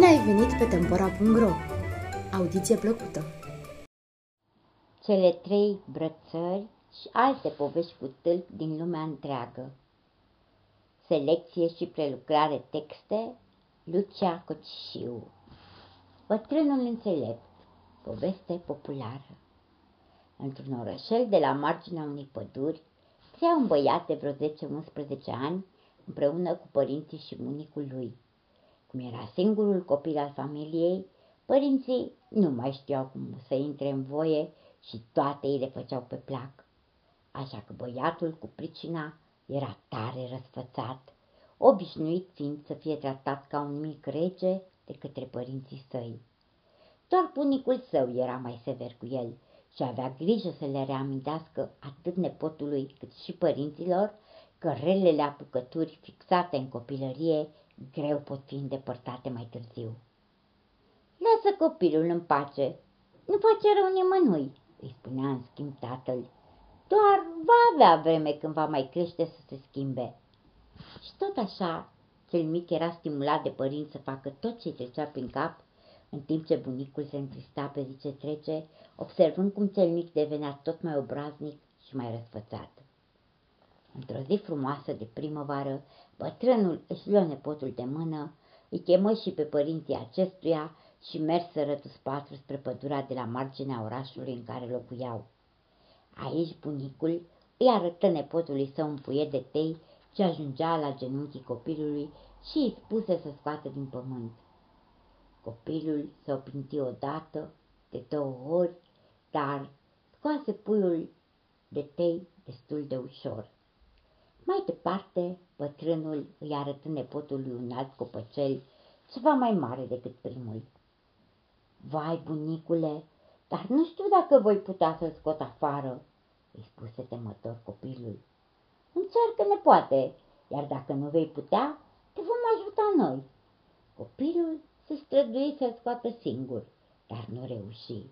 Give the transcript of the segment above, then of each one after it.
ai venit pe Tempora.ro! Audiție plăcută! Cele trei brățări și alte povești cu tâlp din lumea întreagă. Selecție și prelucrare texte Lucia Cocișiu Bătrânul înțelept Poveste populară Într-un orășel de la marginea unei păduri trăia un băiat de vreo 10-11 ani împreună cu părinții și bunicul lui. Cum era singurul copil al familiei, părinții nu mai știau cum să intre în voie și toate îi le făceau pe plac. Așa că băiatul cu pricina era tare răsfățat, obișnuit fiind să fie tratat ca un mic rege de către părinții săi. Doar bunicul său era mai sever cu el și avea grijă să le reamintească atât nepotului cât și părinților că relele apucături fixate în copilărie greu pot fi îndepărtate mai târziu. Lasă copilul în pace, nu face rău nimănui, îi spunea în schimb tatăl. Doar va avea vreme când va mai crește să se schimbe. Și tot așa, cel mic era stimulat de părinți să facă tot ce trecea prin cap, în timp ce bunicul se întrista pe zi ce trece, observând cum cel mic devenea tot mai obraznic și mai răsfățat. Într-o zi frumoasă de primăvară, bătrânul își luă nepotul de mână, îi chemă și pe părinții acestuia și merseră toți patru spre pădura de la marginea orașului în care locuiau. Aici bunicul îi arătă nepotului său un puiet de tei ce ajungea la genunchii copilului și îi spuse să scoată din pământ. Copilul se opinti odată, de două ori, dar scoase puiul de tei destul de ușor. Mai departe, bătrânul îi arătă nepotului un alt copăcel, ceva mai mare decât primul. Vai, bunicule, dar nu știu dacă voi putea să-l scot afară, îi spuse temător copilul. Încearcă ne poate, iar dacă nu vei putea, te vom ajuta noi. Copilul se strădui să-l scoată singur, dar nu reuși.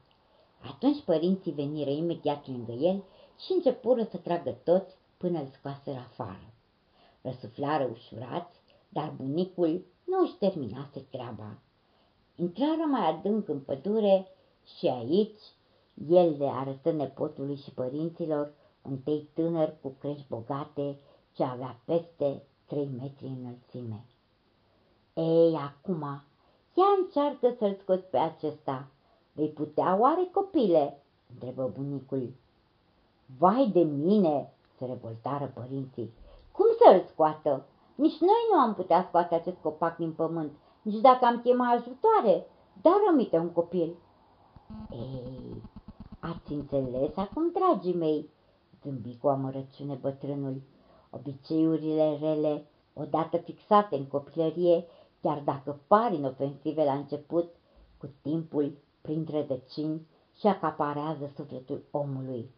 Atunci părinții veniră imediat lângă el și începură să tragă toți până îl scoaseră afară. Răsuflară ușurați, dar bunicul nu își terminase treaba. Intrară mai adânc în pădure și aici el le arătă nepotului și părinților un tei tânăr cu crești bogate ce avea peste trei metri înălțime. Ei, acum, ia încearcă să-l scoți pe acesta. Vei putea oare, copile? întrebă bunicul. Vai de mine, se revoltară părinții. Cum să-l scoată? Nici noi nu am putea scoate acest copac din pământ, nici dacă am chema ajutoare. Dar rămite un copil. Ei, ați înțeles acum, dragii mei, zâmbi cu amărăciune bătrânul. Obiceiurile rele, odată fixate în copilărie, chiar dacă par inofensive la început, cu timpul prind rădăcini și acaparează sufletul omului.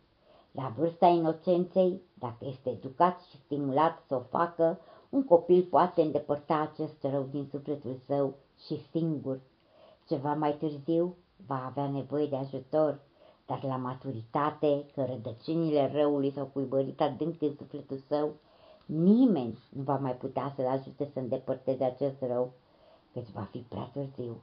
La vârsta inocenței, dacă este educat și stimulat să o facă, un copil poate îndepărta acest rău din sufletul său și singur. Ceva mai târziu va avea nevoie de ajutor, dar la maturitate, că rădăcinile răului s-au cuibărit adânc în sufletul său, nimeni nu va mai putea să-l ajute să îndepărteze acest rău, căci va fi prea târziu.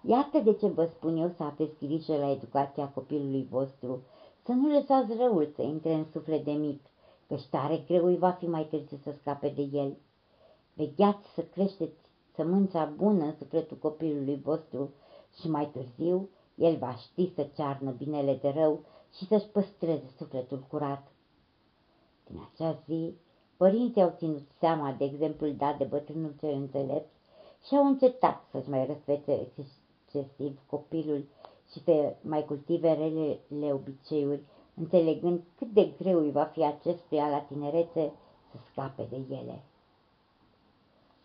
Iată de ce vă spun eu să aveți grijă la educația copilului vostru, să nu lăsați răul să intre în suflet de mic, căci tare greu îi va fi mai târziu să scape de el. Vegheați să creșteți sămânța bună în sufletul copilului vostru și mai târziu el va ști să cearnă binele de rău și să-și păstreze sufletul curat. Din acea zi, părinții au ținut seama de exemplul dat de bătrânul cel înțelept și au încetat să-și mai răsfețe excesiv copilul și să mai cultive relele obiceiuri, înțelegând cât de greu îi va fi acestuia la tinerețe să scape de ele.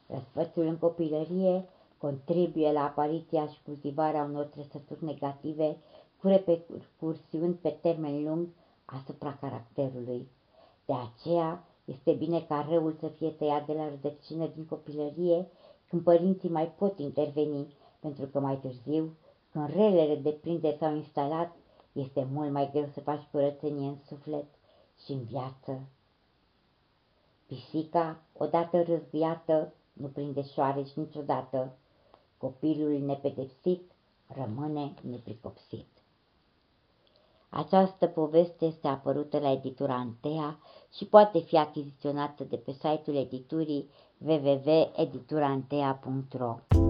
Răsfățul în copilărie contribuie la apariția și cultivarea unor trăsături negative cu repercursiuni pe termen lung asupra caracterului. De aceea este bine ca răul să fie tăiat de la rădăcină din copilărie când părinții mai pot interveni, pentru că mai târziu când relele de prinde s-au instalat, este mult mai greu să faci curățenie în suflet și în viață. Pisica, odată râzbiată, nu prinde șoareci niciodată. Copilul nepedepsit rămâne nepricopsit. Această poveste este apărută la editura Antea și poate fi achiziționată de pe site-ul editurii www.edituraantea.ro